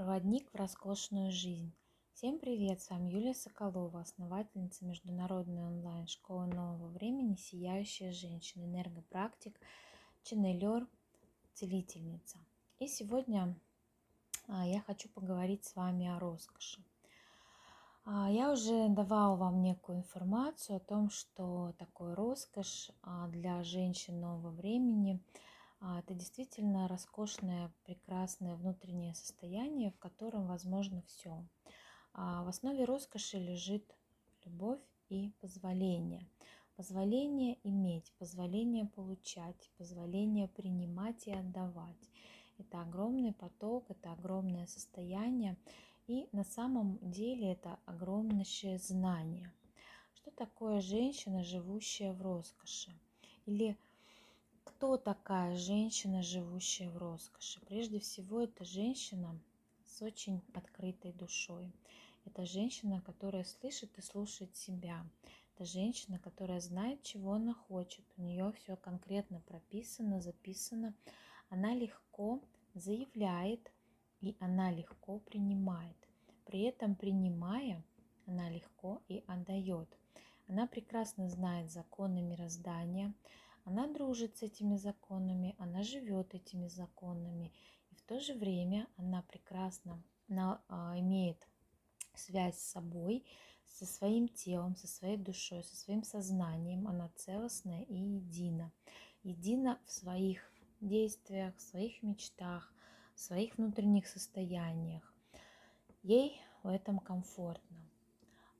Проводник в роскошную жизнь. Всем привет, с вами Юлия Соколова, основательница международной онлайн-школы нового времени «Сияющая женщина», энергопрактик, ченнелер, целительница. И сегодня а, я хочу поговорить с вами о роскоши. А, я уже давала вам некую информацию о том, что такое роскошь а, для женщин нового времени – это действительно роскошное, прекрасное внутреннее состояние, в котором возможно все. А, в основе роскоши лежит любовь и позволение. Позволение иметь, позволение получать, позволение принимать и отдавать. Это огромный поток, это огромное состояние. И на самом деле это огромнейшее знание. Что такое женщина, живущая в роскоши? Или кто такая женщина, живущая в роскоши? Прежде всего, это женщина с очень открытой душой. Это женщина, которая слышит и слушает себя. Это женщина, которая знает, чего она хочет. У нее все конкретно прописано, записано. Она легко заявляет и она легко принимает. При этом принимая, она легко и отдает. Она прекрасно знает законы мироздания, она дружит с этими законами, она живет этими законами, и в то же время она прекрасно она, а, имеет связь с собой, со своим телом, со своей душой, со своим сознанием. Она целостная и едина. Едина в своих действиях, в своих мечтах, в своих внутренних состояниях. Ей в этом комфортно.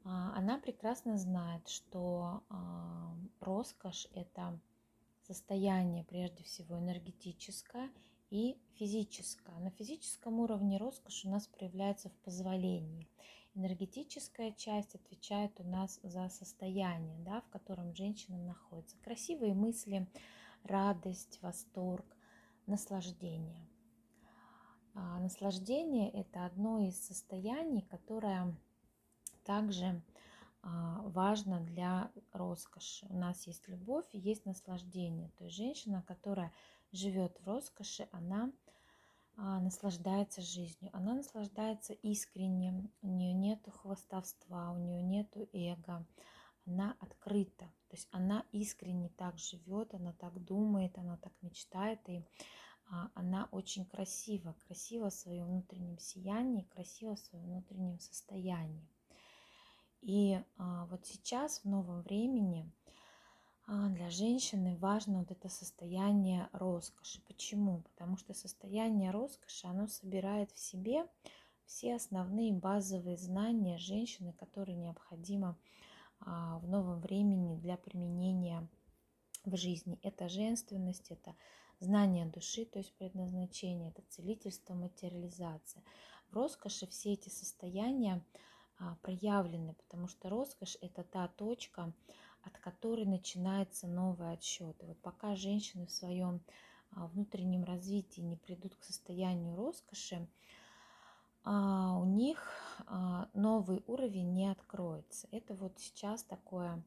А, она прекрасно знает, что а, роскошь – это состояние прежде всего энергетическое и физическое. На физическом уровне роскошь у нас проявляется в позволении. Энергетическая часть отвечает у нас за состояние, да, в котором женщина находится. Красивые мысли, радость, восторг, наслаждение. А наслаждение – это одно из состояний, которое также важно для роскоши. У нас есть любовь есть наслаждение. То есть женщина, которая живет в роскоши, она а, наслаждается жизнью, она наслаждается искренне, у нее нет хвостовства, у нее нет эго, она открыта, то есть она искренне так живет, она так думает, она так мечтает, и а, она очень красива, красива в своем внутреннем сиянии, красива в своем внутреннем состоянии. И а, вот сейчас, в новом времени, а, для женщины важно вот это состояние роскоши. Почему? Потому что состояние роскоши, оно собирает в себе все основные базовые знания женщины, которые необходимо а, в новом времени для применения в жизни. Это женственность, это знание души, то есть предназначение, это целительство, материализация. В роскоши все эти состояния проявлены, потому что роскошь – это та точка, от которой начинается новый отсчет. И вот пока женщины в своем а, внутреннем развитии не придут к состоянию роскоши, а, у них новый уровень не откроется. Это вот сейчас такое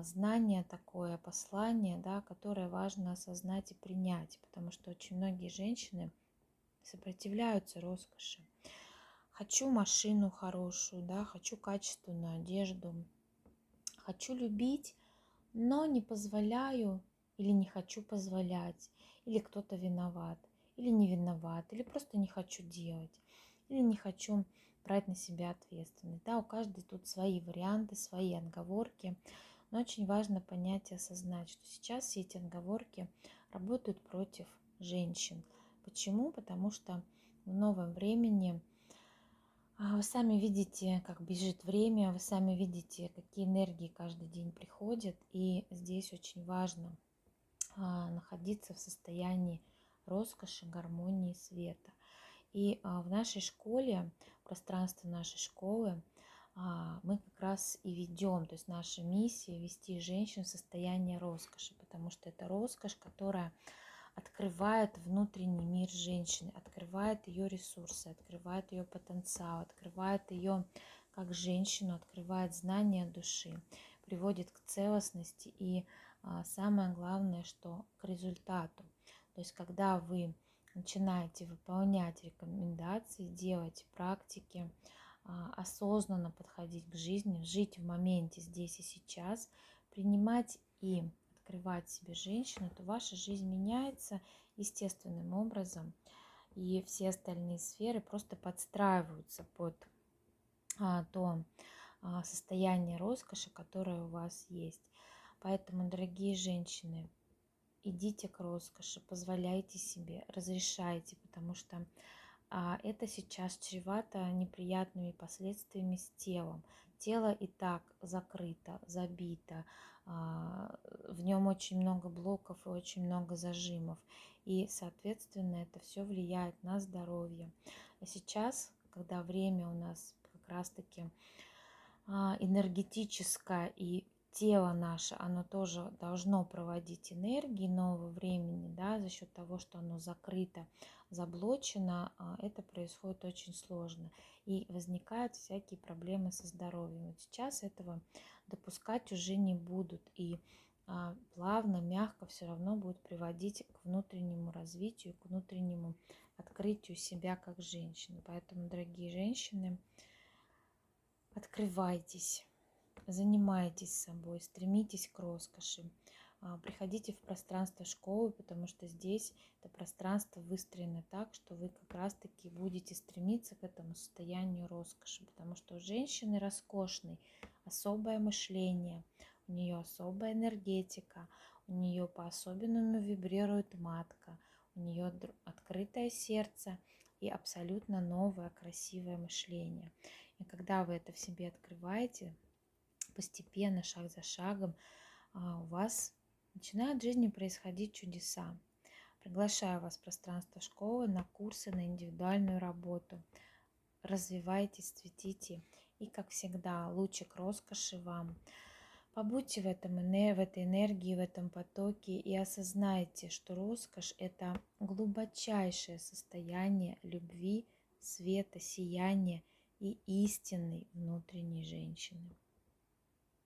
знание, такое послание, да, которое важно осознать и принять, потому что очень многие женщины сопротивляются роскоши хочу машину хорошую, да, хочу качественную одежду, хочу любить, но не позволяю или не хочу позволять, или кто-то виноват, или не виноват, или просто не хочу делать, или не хочу брать на себя ответственность. Да, у каждой тут свои варианты, свои отговорки, но очень важно понять и осознать, что сейчас все эти отговорки работают против женщин. Почему? Потому что в новом времени вы сами видите, как бежит время, вы сами видите, какие энергии каждый день приходят. И здесь очень важно а, находиться в состоянии роскоши, гармонии, света. И а, в нашей школе, в пространстве нашей школы, мы как раз и ведем, то есть наша миссия вести женщин в состояние роскоши, потому что это роскошь, которая открывает внутренний мир женщины, открывает ее ресурсы, открывает ее потенциал, открывает ее как женщину, открывает знания души, приводит к целостности и а, самое главное, что к результату. То есть когда вы начинаете выполнять рекомендации, делать практики, а, осознанно подходить к жизни, жить в моменте здесь и сейчас, принимать и открывать себе женщину, то ваша жизнь меняется естественным образом, и все остальные сферы просто подстраиваются под а, то а, состояние роскоши, которое у вас есть. Поэтому, дорогие женщины, идите к роскоши, позволяйте себе, разрешайте, потому что это сейчас чревато неприятными последствиями с телом. Тело и так закрыто, забито, а, в нем очень много блоков и очень много зажимов. И, соответственно, это все влияет на здоровье. А сейчас, когда время у нас как раз-таки а, энергетическое и тело наше, оно тоже должно проводить энергии нового времени, да, за счет того, что оно закрыто, заблочено, а, это происходит очень сложно. И возникают всякие проблемы со здоровьем. Вот сейчас этого допускать уже не будут. И а, плавно, мягко все равно будет приводить к внутреннему развитию, к внутреннему открытию себя как женщины. Поэтому, дорогие женщины, открывайтесь занимайтесь собой, стремитесь к роскоши, а, приходите в пространство школы, потому что здесь это пространство выстроено так, что вы как раз-таки будете стремиться к этому состоянию роскоши, потому что у женщины роскошной особое мышление, у нее особая энергетика, у нее по-особенному вибрирует матка, у нее открытое сердце и абсолютно новое красивое мышление. И когда вы это в себе открываете, постепенно, шаг за шагом, а, у вас начинают в жизни происходить чудеса. Приглашаю вас в пространство школы на курсы, на индивидуальную работу. Развивайтесь, цветите. И, как всегда, лучик роскоши вам. Побудьте в, этом, в этой энергии, в этом потоке и осознайте, что роскошь – это глубочайшее состояние любви, света, сияния и истинной внутренней женщины.